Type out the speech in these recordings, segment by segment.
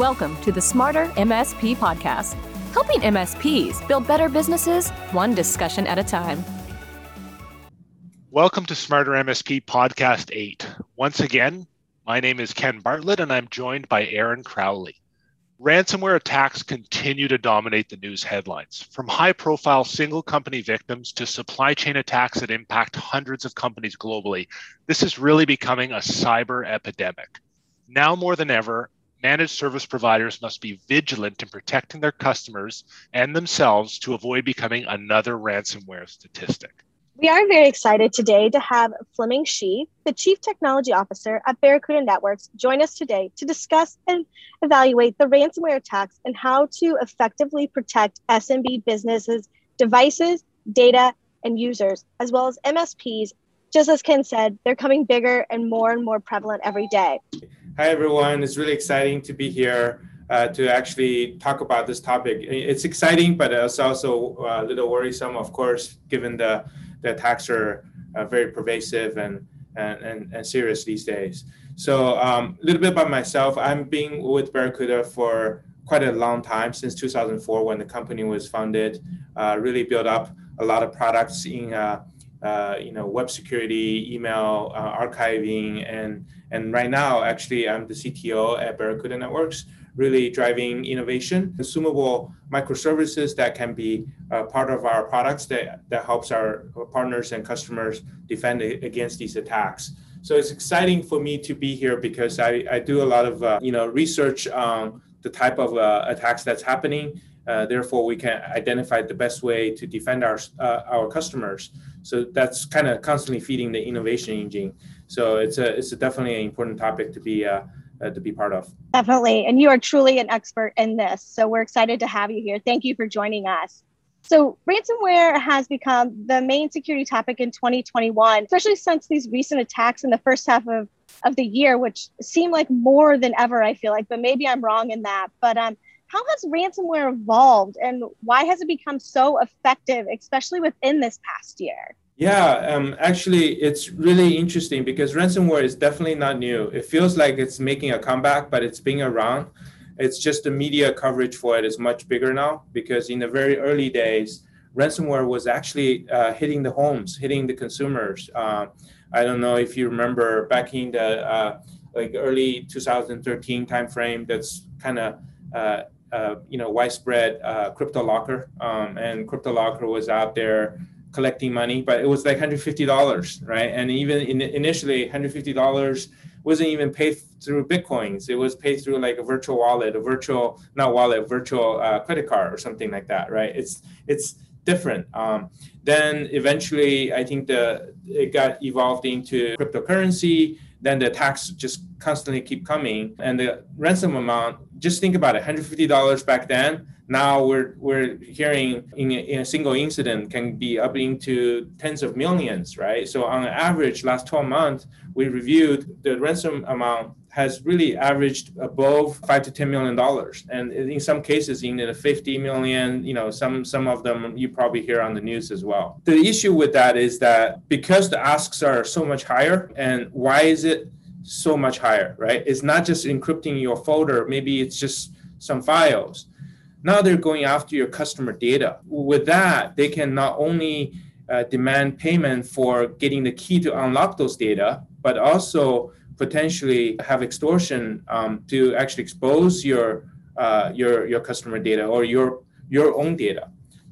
Welcome to the Smarter MSP Podcast, helping MSPs build better businesses one discussion at a time. Welcome to Smarter MSP Podcast 8. Once again, my name is Ken Bartlett and I'm joined by Aaron Crowley. Ransomware attacks continue to dominate the news headlines, from high profile single company victims to supply chain attacks that impact hundreds of companies globally. This is really becoming a cyber epidemic. Now more than ever, managed service providers must be vigilant in protecting their customers and themselves to avoid becoming another ransomware statistic. We are very excited today to have Fleming Shih, the Chief Technology Officer at Barracuda Networks, join us today to discuss and evaluate the ransomware attacks and how to effectively protect SMB businesses, devices, data, and users, as well as MSPs. Just as Ken said, they're coming bigger and more and more prevalent every day. Hi, everyone. It's really exciting to be here uh, to actually talk about this topic. It's exciting, but it's also uh, a little worrisome, of course, given the, the attacks are uh, very pervasive and, and, and, and, serious these days. So, um, a little bit about myself. I've been with Barracuda for quite a long time, since 2004 when the company was founded. Uh, really built up a lot of products in uh, you know, web security, email uh, archiving, and and right now, actually, I'm the CTO at Barracuda Networks, really driving innovation, consumable microservices that can be uh, part of our products that that helps our partners and customers defend against these attacks. So it's exciting for me to be here because I, I do a lot of uh, you know research on the type of uh, attacks that's happening uh, therefore, we can identify the best way to defend our our customers. So that's kind of constantly feeding the innovation engine. So it's a it's a definitely an important topic to be uh, uh, to be part of. Definitely, and you are truly an expert in this. So we're excited to have you here. Thank you for joining us. So, ransomware has become the main security topic in 2021, especially since these recent attacks in the first half of, of the year, which seem like more than ever, I feel like, but maybe I'm wrong in that. But um, how has ransomware evolved and why has it become so effective, especially within this past year? Yeah, um, actually, it's really interesting because ransomware is definitely not new. It feels like it's making a comeback, but it's been around. It's just the media coverage for it is much bigger now because in the very early days, ransomware was actually uh, hitting the homes, hitting the consumers. Uh, I don't know if you remember back in the uh, like early 2013 timeframe. That's kind of uh, you know widespread uh, CryptoLocker, um, and CryptoLocker was out there collecting money, but it was like $150, right? And even in, initially, $150 wasn't even paid through bitcoins. It was paid through like a virtual wallet, a virtual not wallet, virtual uh, credit card or something like that, right? It's it's different. Um, then eventually, I think the it got evolved into cryptocurrency. Then the attacks just constantly keep coming, and the ransom amount just think about it $150 back then. Now we're we're hearing in a, in a, single incident can be up into tens of millions right? So on average last 12 months we reviewed the ransom amount has really averaged above five to ten million dollars and in some cases in the 50 million you know some some of them you probably hear on the news as well the issue with that is that because the asks are so much higher and why is it so much higher, right? It's not just encrypting your folder, maybe it's just some files. Now they're going after your customer data. With that, they can not only uh, demand payment for getting the key to unlock those data, but also potentially have extortion um, to actually expose your uh, your your customer data or your your own data.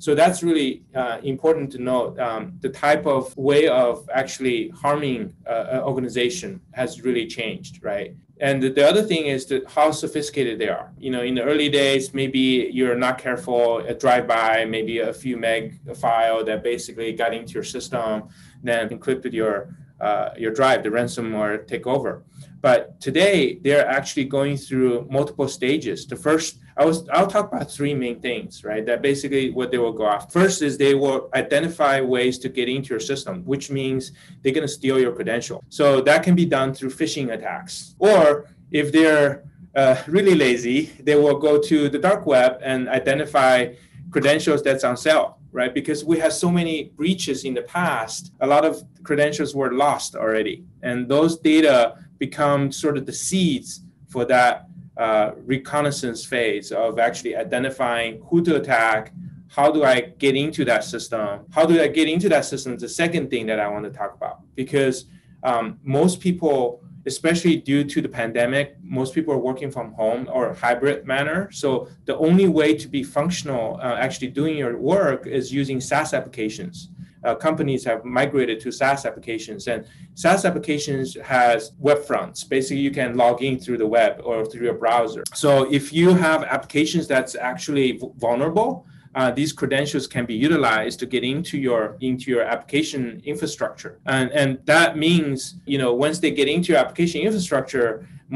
So that's really uh, important to note. Um, the type of way of actually harming uh, an organization has really changed, right? And the, the other thing is that how sophisticated they are. You know, in the early days, maybe you're not careful, a drive-by, maybe a few meg file that basically got into your system, then encrypted your uh, your drive, the ransomware take over. But today, they're actually going through multiple stages. The first, I was, I'll talk about three main things, right? That basically what they will go after. First is they will identify ways to get into your system, which means they're going to steal your credential. So that can be done through phishing attacks. Or if they're uh, really lazy, they will go to the dark web and identify credentials that's on sale right? Because we had so many breaches in the past, a lot of credentials were lost already. And those data become sort of the seeds for that uh, reconnaissance phase of actually identifying who to attack, how do I get into that system? How do I get into that system? The second thing that I want to talk about because um, most people, especially due to the pandemic, most people are working from home or hybrid manner. So the only way to be functional, uh, actually doing your work, is using SaaS applications. Uh, companies have migrated to SaaS applications, and SaaS applications has web fronts. Basically, you can log in through the web or through your browser. So if you have applications that's actually vulnerable, uh, these credentials can be utilized to get into your into your application infrastructure. And and that means you know once they get into your application infrastructure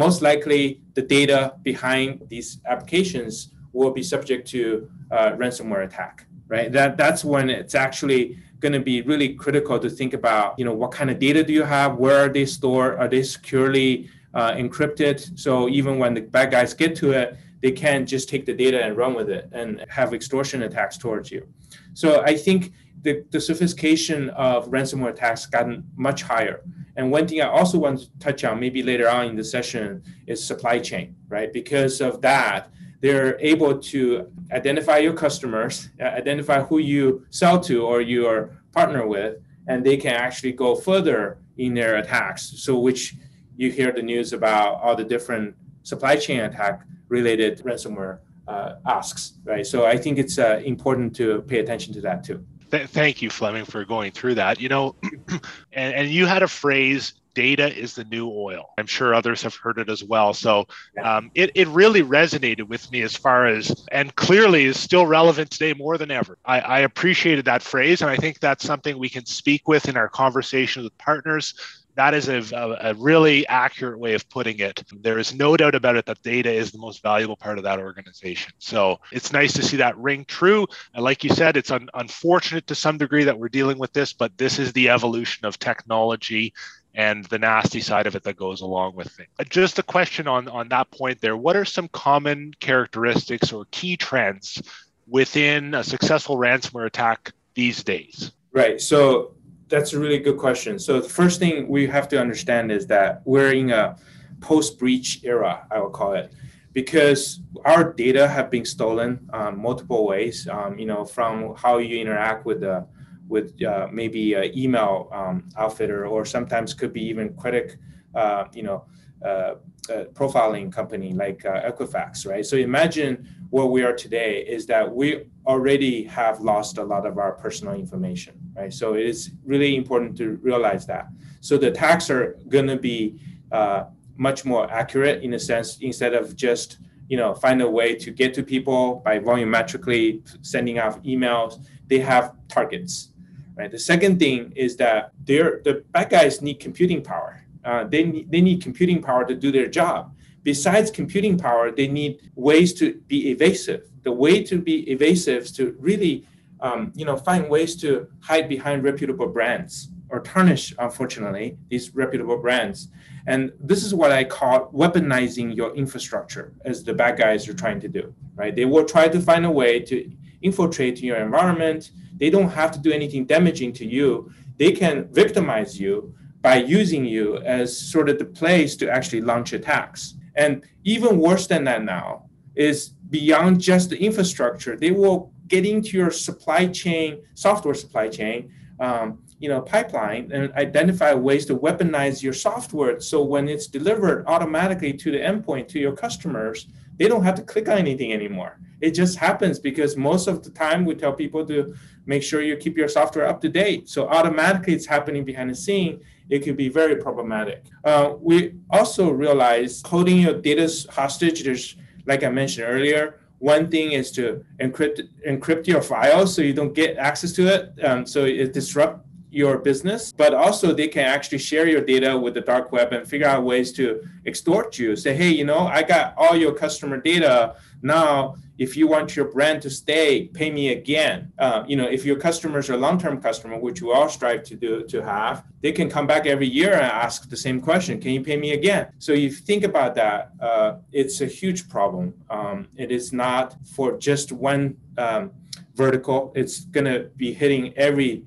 most likely the data behind these applications will be subject to uh, ransomware attack right? That that's when it's actually going to be really critical to think about you know what kind of data do you have? Where are they stored? Are they securely uh, encrypted? So even when the bad guys get to it they can't just take the data and run with it and have extortion attacks towards you. So I think the, the sophistication of ransomware attacks gotten much higher. And one thing I also want to touch on, maybe later on in the session, is supply chain, right? Because of that, they're able to identify your customers, uh, identify who you sell to or you are partner with, and they can actually go further in their attacks. So, which you hear the news about all the different supply chain attack related ransomware uh, asks, right? So I think it's uh, important to pay attention to that too. Th- thank you, Fleming, for going through that. You know, and, and you had a phrase data is the new oil. I'm sure others have heard it as well. So um, it, it really resonated with me as far as, and clearly is still relevant today more than ever. I, I appreciated that phrase. And I think that's something we can speak with in our conversations with partners that is a, a, really accurate way of putting it. There is no doubt about it that data is the most valuable part of that organization. So it's nice to see that ring true. And like you said, it's un- unfortunate to some degree that we're dealing with this, but this is the evolution of technology and the nasty side of it that goes along with it. Uh, just a question on, on that point there. What are some common characteristics or key trends within a successful ransomware attack these days? Right. So that's a really good question. So the first thing we have to understand is that we're in a post-breach era, I would call it, because our data have been stolen um, multiple ways. Um, you know, from how you interact with the with uh, maybe an email um, outfitter, or sometimes could be even credit, uh, you know, uh, uh profiling company like uh, Equifax, right? So imagine where we are today is that we already have lost a lot of our personal information, right? So it is really important to realize that. So the attacks are going to be uh, much more accurate in a sense, instead of just you know find a way to get to people by volumetrically sending out emails. They have targets, right? The second thing is that they're, the bad guys need computing power. Uh, they need, they need computing power to do their job. Besides computing power, they need ways to be evasive the way to be evasive is to really um, you know find ways to hide behind reputable brands or tarnish unfortunately these reputable brands. And this is what i call weaponizing your infrastructure as the bad guys are trying to do right? They will try to find a way to infiltrate your environment. They don't have to do anything damaging to you. They can victimize you by using you as sort of the place to actually launch attacks. And even worse than that now is beyond just the infrastructure. They will get into your supply chain, software supply chain, um, you know, pipeline, and identify ways to weaponize your software. So when it's delivered automatically to the endpoint to your customers, they don't have to click on anything anymore. It just happens because most of the time we tell people to make sure you keep your software up to date. So automatically it's happening behind the scene. It could be very problematic. Uh, we also realize holding your data hostage. There's like I mentioned earlier, one thing is to encrypt encrypt your files so you don't get access to it, um, so it disrupt your business. But also, they can actually share your data with the dark web and figure out ways to extort you. Say, hey, you know, I got all your customer data now if you want your brand to stay, pay me again. Uh, you know, if your customers are long-term customer, which we all strive to do to have, they can come back every year and ask the same question: Can you pay me again? So if you think about that, uh, it's a huge problem. Um, it is not for just one um, vertical. It's going to be hitting every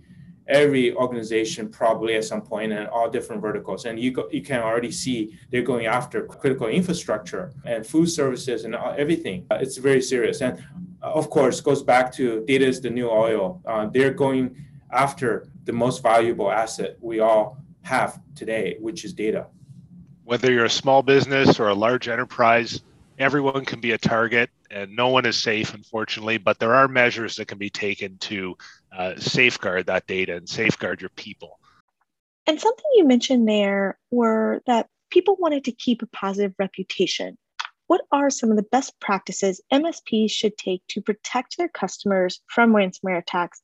every organization probably at some point and all different verticals. And you go, you can already see they're going after critical infrastructure and food services and everything. Uh, it's very serious. And uh, of course, goes back to data is the new oil. Uh, they're going after the most valuable asset we all have today, which is data. Whether you're a small business or a large enterprise, everyone can be a target and no one is safe, unfortunately, but there are measures that can be taken to uh, safeguard that data and safeguard your people. And something you mentioned there were that people wanted to keep a positive reputation. What are some of the best practices MSPs should take to protect their customers from ransomware attacks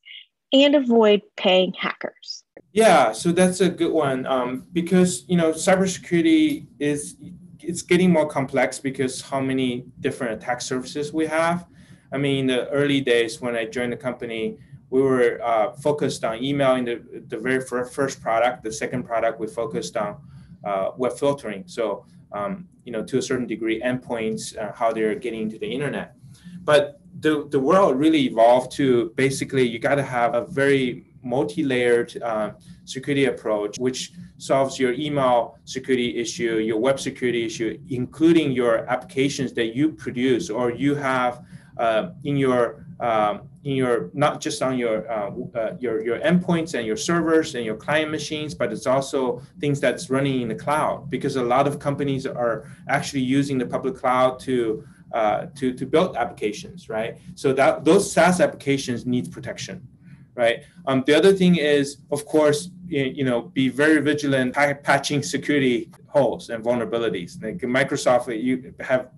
and avoid paying hackers? Yeah, so that's a good one um, because you know cybersecurity is it's getting more complex because how many different attack surfaces we have. I mean, in the early days when I joined the company, we were uh, focused on email in the, the very first product. The second product, we focused on uh, web filtering. So, um, you know, to a certain degree, endpoints, uh, how they're getting into the internet. But the, the world really evolved to basically you got to have a very multi-layered uh, security approach, which solves your email security issue, your web security issue, including your applications that you produce or you have uh, in your um, in your not just on your uh, uh, your your endpoints and your servers and your client machines, but it's also things that's running in the cloud because a lot of companies are actually using the public cloud to uh, to to build applications, right? So that those SaaS applications need protection right? Um, the other thing is, of course, you know, be very vigilant patching security holes and vulnerabilities. Like Microsoft, you have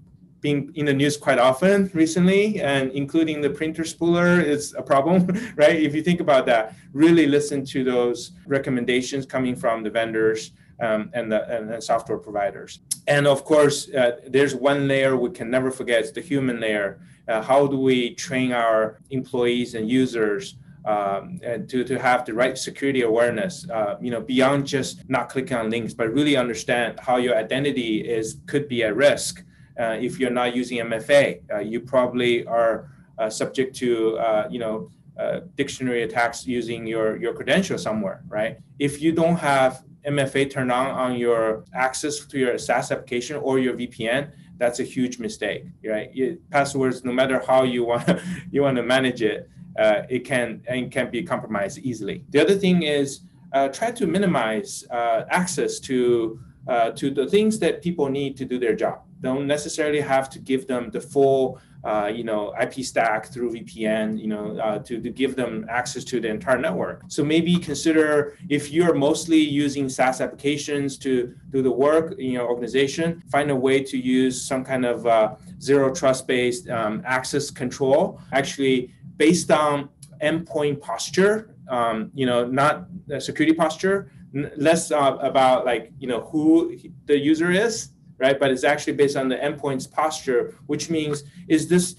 been in the news quite often recently, and including the printer spooler is a problem, right? If you think about that, really listen to those recommendations coming from the vendors um, and, the, and the software providers. And of course, uh, there's one layer we can never forget: it's the human layer. Uh, how do we train our employees and users um, and to, to have the right security awareness, uh, you know, beyond just not clicking on links, but really understand how your identity is could be at risk if you're not using MFA. Uh, you probably are uh, subject to, uh, you know, uh, dictionary attacks using your, your credential somewhere, right? If you don't have MFA turned on on your access to your SaaS application or your VPN, that's a huge mistake, right? passwords, no matter how you want you want to manage it, uh, it can and can be compromised easily. The other thing is uh, try to minimize uh, access to uh, to the things that people need to do their job. Don't necessarily have to give them the full uh, you know IP stack through VPN, you know, uh, to, to give them access to the entire network. So maybe consider if you're mostly using SaaS applications to do the work in your organization, find a way to use some kind of uh, zero trust based um, access control. Actually, based on endpoint posture, um, you know, not security posture, less uh, about like you know who the user is right? But it's actually based on the endpoint's posture, which means is this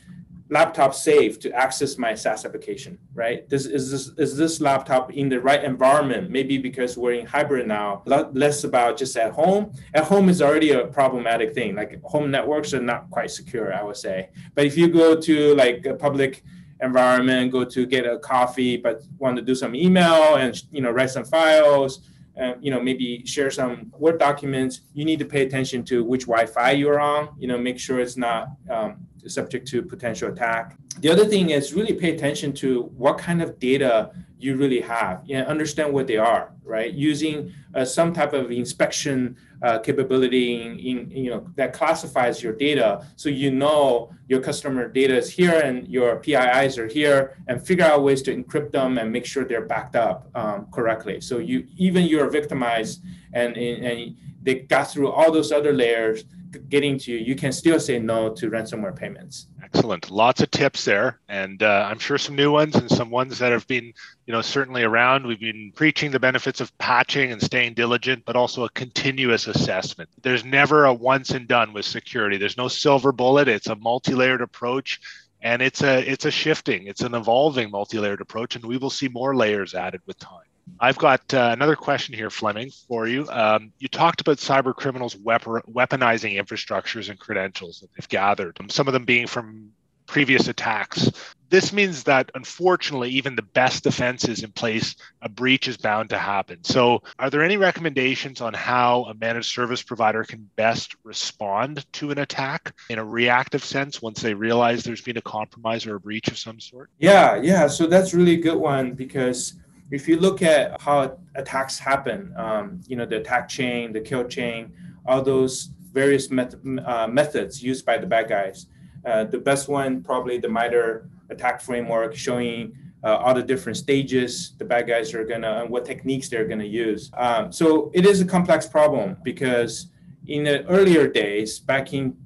laptop safe to access my SaaS application, right? This is this is this laptop in the right environment? Maybe because we're in hybrid now, less about just at home. At home is already a problematic thing. Like home networks are not quite secure, I would say. But if you go to like a public environment, go to get a coffee, but want to do some email and you know write some files, uh, you know, maybe share some Word documents, you need to pay attention to which Wi-Fi you're on. You know, make sure it's not um, subject to potential attack. The other thing is really pay attention to what kind of data you really have. You know, understand what they are, right? Using uh, some type of inspection uh, capability in, in, you know that classifies your data, so you know your customer data is here and your PIIs are here, and figure out ways to encrypt them and make sure they're backed up um, correctly. So you even you're victimized and and they got through all those other layers getting to you, you can still say no to ransomware payments. Excellent. Lots of tips there, and uh, I'm sure some new ones and some ones that have been, you know, certainly around. We've been preaching the benefits of patching and staying diligent, but also a continuous assessment. There's never a once and done with security. There's no silver bullet. It's a multi-layered approach and it's a it's a shifting it's an evolving multi-layered approach and we will see more layers added with time I've got uh, another question here, Fleming, for you. Um, you talked about cyber criminals weaponizing infrastructures and credentials that they've gathered, some of them being from previous attacks. this means that unfortunately, even the best defenses in place, a breach is bound to happen. So, are there any recommendations on how a managed service provider can best respond to an attack in a reactive sense once they realize there's been a compromise or a breach of some sort? Yeah, yeah. So that's really a good one because if you look at how attacks happen, um, you know, the attack chain, the kill chain, all those various met- uh, methods used by the bad guys. Uh, the best one, probably the MITRE attack framework showing uh, all the different stages the bad guys are gonna and what techniques they're gonna use. Um, so it is a complex problem because in the earlier days, back in,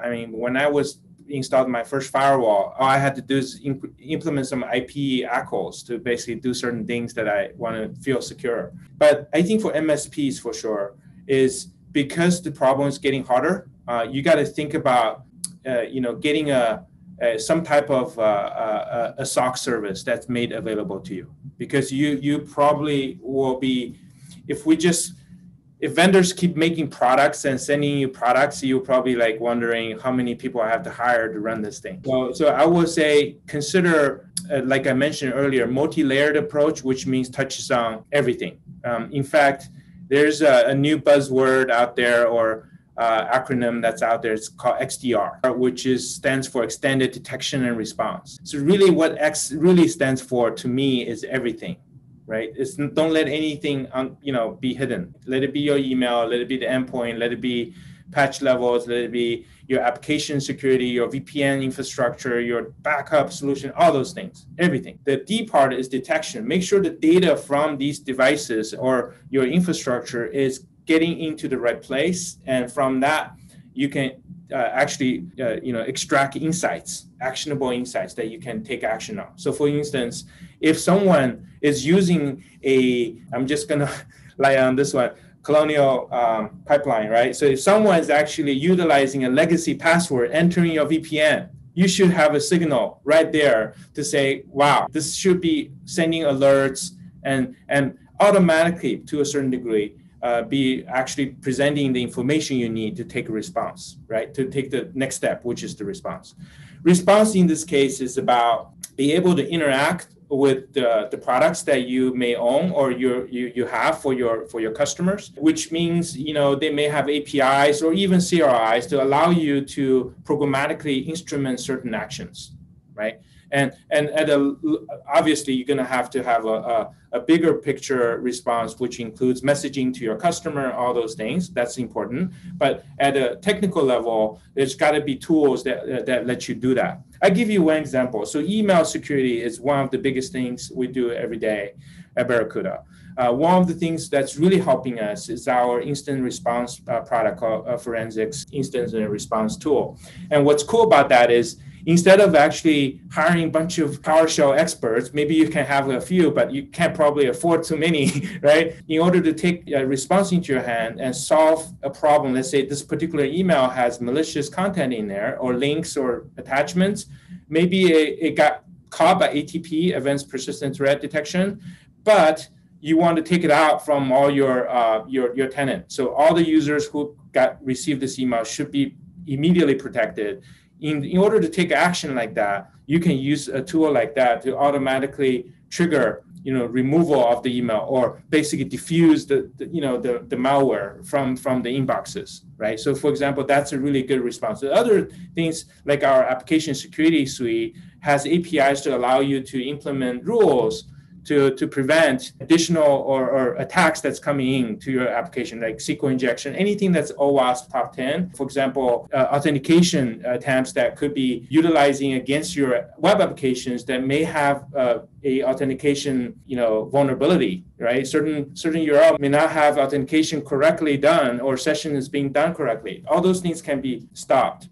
I mean, when I was installed my first firewall, all I had to do is imp- implement some IP ACLs to basically do certain things that I want to feel secure. But I think for MSPs for sure is because the problem is getting harder. Uh, you got to think about, uh, you know, getting a uh, some type of uh, uh, a SOC service that's made available to you because you you probably will be if we just if vendors keep making products and sending you products, you're probably like wondering how many people I have to hire to run this thing. So, so I would say consider, uh, like I mentioned earlier, multi-layered approach, which means touches on everything. Um, in fact, there's a, a, new buzzword out there or uh, acronym that's out there. It's called XDR, which is stands for Extended Detection and Response. So really, what X really stands for to me is everything, right? It's don't let anything um, you know be hidden. Let it be your email. Let it be the endpoint. Let it be patch levels. Let it be your application security, your VPN infrastructure, your backup solution, all those things, everything. The D part is detection. Make sure the data from these devices or your infrastructure is getting into the right place, and from that, you can uh, actually uh, you know extract insights, actionable insights that you can take action on. So, for instance, if someone is using a, I'm just gonna lie on this one, colonial um, pipeline, right? So if someone is actually utilizing a legacy password entering your VPN, you should have a signal right there to say, wow, this should be sending alerts and and automatically to a certain degree uh, be actually presenting the information you need to take a response, right? To take the next step, which is the response. Response in this case is about be able to interact with the, the products that you may own or you, you you have for your for your customers which means you know they may have apis or even CLIs to allow you to programmatically instrument certain actions right and and at a obviously you're going to have to have a, a, a, bigger picture response which includes messaging to your customer all those things. That's important. But at a technical level there's got to be tools that uh, that let you do that. I give you one example. So email security is one of the biggest things we do every day at barracuda uh, one of the things that's really helping us is our incident response uh, product called uh, forensics incident and response tool and what's cool about that is instead of actually hiring a bunch of PowerShell experts, maybe you can have a few, but you can't probably afford too many, right? In order to take a response into your hand and solve a problem, let's say this particular email has malicious content in there or links or attachments, maybe it, it got caught by ATP, Advanced Persistent Threat Detection, but you want to take it out from all your uh, your your tenants. So all the users who got received this email should be immediately protected. In, in order to take action like that, you can use a tool like that to automatically trigger you know removal of the email or basically diffuse the, the, you know the, the malware from from the inboxes right? So for example that's a really good response. The other things like our application security suite has apis to allow you to implement rules to, to prevent additional or, or attacks that's coming in to your application, like SQL injection, anything that's OWASP top 10. For example, uh, authentication attempts that could be utilizing against your web applications that may have uh, a authentication, you know, vulnerability, right? Certain certain URL may not have authentication correctly done or session is being done correctly. All those things can be stopped.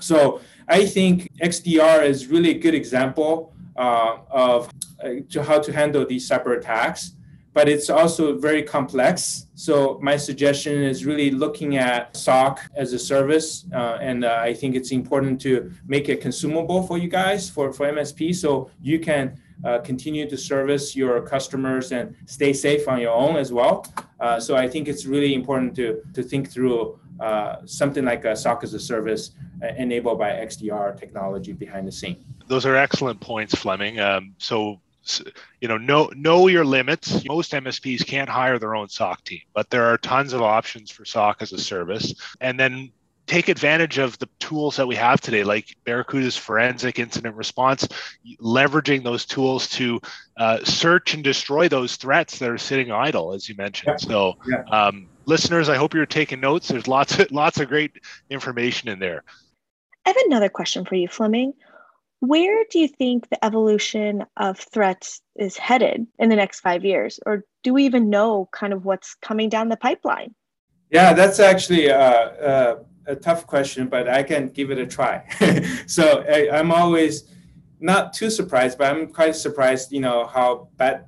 So I think XDR is really a good example uh, of uh, to how to handle these cyber attacks but it's also very complex. So my suggestion is really looking at SOC as a service, uh, and uh, I think it's important to make it consumable for you guys for for MSP, so you can uh, continue to service your customers and stay safe on your own as well. Uh, so I think it's really important to to think through uh, something like a SOC as a service enabled by XDR technology behind the scene. Those are excellent points, Fleming. Um, so you know know know your limits most msps can't hire their own soc team but there are tons of options for soc as a service and then take advantage of the tools that we have today like barracuda's forensic incident response leveraging those tools to uh, search and destroy those threats that are sitting idle as you mentioned yeah. so yeah. Um, listeners i hope you're taking notes there's lots of lots of great information in there i have another question for you fleming where do you think the evolution of threats is headed in the next five years? Or do we even know kind of what's coming down the pipeline? Yeah, that's actually a, a, a tough question, but I can give it a try. so I, I'm always not too surprised, but I'm quite surprised, you know, how bad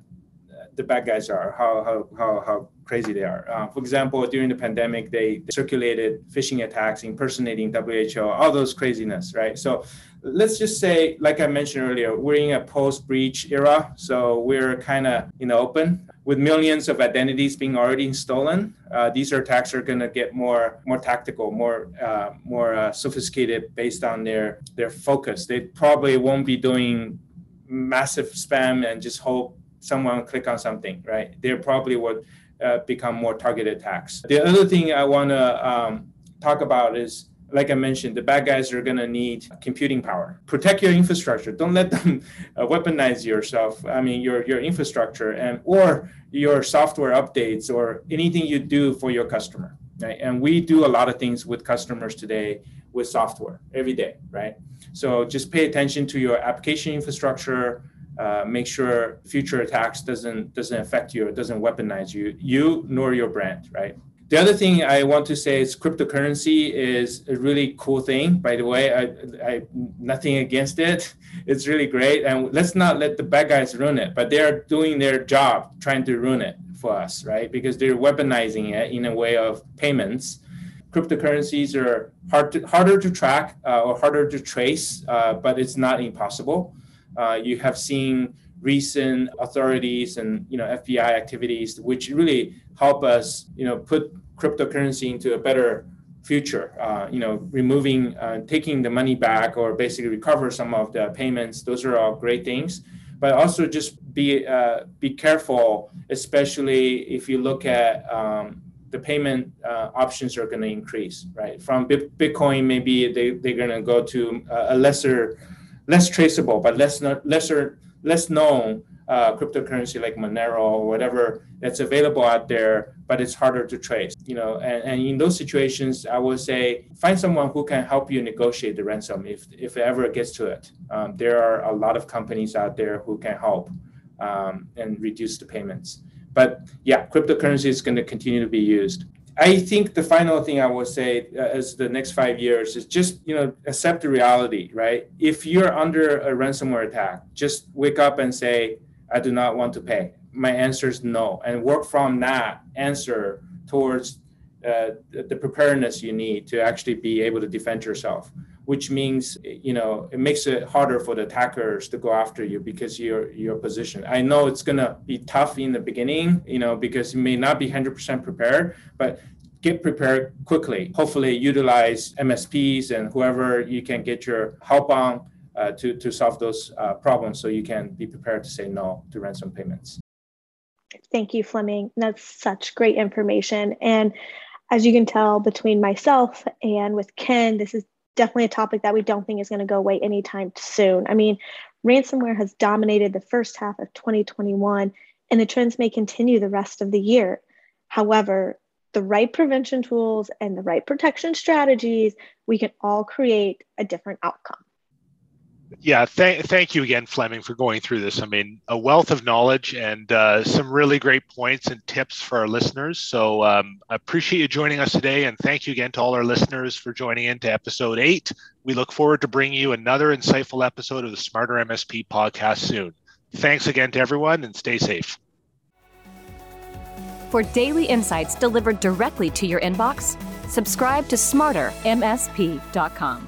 uh, the bad guys are, how, how, how, how crazy they are. Uh, for example, during the pandemic, they, they circulated phishing attacks, impersonating WHO, all those craziness, right? So let's just say, like I mentioned earlier, we're in a post-breach era, so we're kind of in the open with millions of identities being already stolen. Uh, these attacks are going to get more more tactical, more uh, more uh, sophisticated based on their their focus. They probably won't be doing massive spam and just hope someone click on something, right? They're probably would uh, become more targeted attacks. The other thing I want to um, talk about is like I mentioned, the bad guys are going to need computing power. Protect your infrastructure. Don't let them uh, weaponize yourself. I mean, your your infrastructure and or your software updates or anything you do for your customer. Right? And we do a lot of things with customers today with software every day, right? So just pay attention to your application infrastructure. Uh, make sure future attacks doesn't doesn't affect you doesn't weaponize you, you nor your brand, right? The other thing I want to say is cryptocurrency is a really cool thing. By the way, I, I nothing against it. It's really great, and let's not let the bad guys ruin it. But they are doing their job trying to ruin it for us, right? Because they're weaponizing it in a way of payments. Cryptocurrencies are hard to, harder to track uh, or harder to trace, uh, but it's not impossible. Uh, you have seen recent authorities and you know FBI activities, which really help us, you know, put cryptocurrency into a better future. Uh, you know, removing, uh, taking the money back, or basically recover some of the payments. Those are all great things. But also just be uh, be careful, especially if you look at um, the payment uh, options are going to increase, right? From Bitcoin, maybe they, they're going to go to a lesser, less traceable, but less lesser less known uh, cryptocurrency like Monero or whatever that's available out there, but it's harder to trace. You know, and, and in those situations, I would say find someone who can help you negotiate the ransom if if it ever gets to it. Um, there are a lot of companies out there who can help um, and reduce the payments. But yeah, cryptocurrency is going to continue to be used. I think the final thing I will say uh, as the next five years is just you know accept the reality, right? If you're under a ransomware attack, just wake up and say, "I do not want to pay." My answer is no, and work from that answer towards uh, the preparedness you need to actually be able to defend yourself which means you know it makes it harder for the attackers to go after you because your your position. I know it's gonna be tough in the beginning, you know, because you may not be 100% prepared, but get prepared quickly. Hopefully, utilize MSPs and whoever you can get your help on uh, to to solve those uh, problems, so you can be prepared to say no to ransom payments. Thank you, Fleming. That's such great information and as you can tell between myself and with Ken, this is definitely a topic that we don't think is going to go away anytime soon. I mean, ransomware has dominated the first half of 2021, and the trends may continue the rest of the year. However, the right prevention tools and the right protection strategies, we can all create a different outcome. Yeah, th- thank you again, Fleming, for going through this. I mean, a wealth of knowledge and uh, some really great points and tips for our listeners. So um, I appreciate you joining us today. And thank you again to all our listeners for joining in to episode eight. We look forward to bringing you another insightful episode of the Smarter MSP podcast soon. Thanks again to everyone and stay safe. For daily insights delivered directly to your inbox, subscribe to smartermsp.com.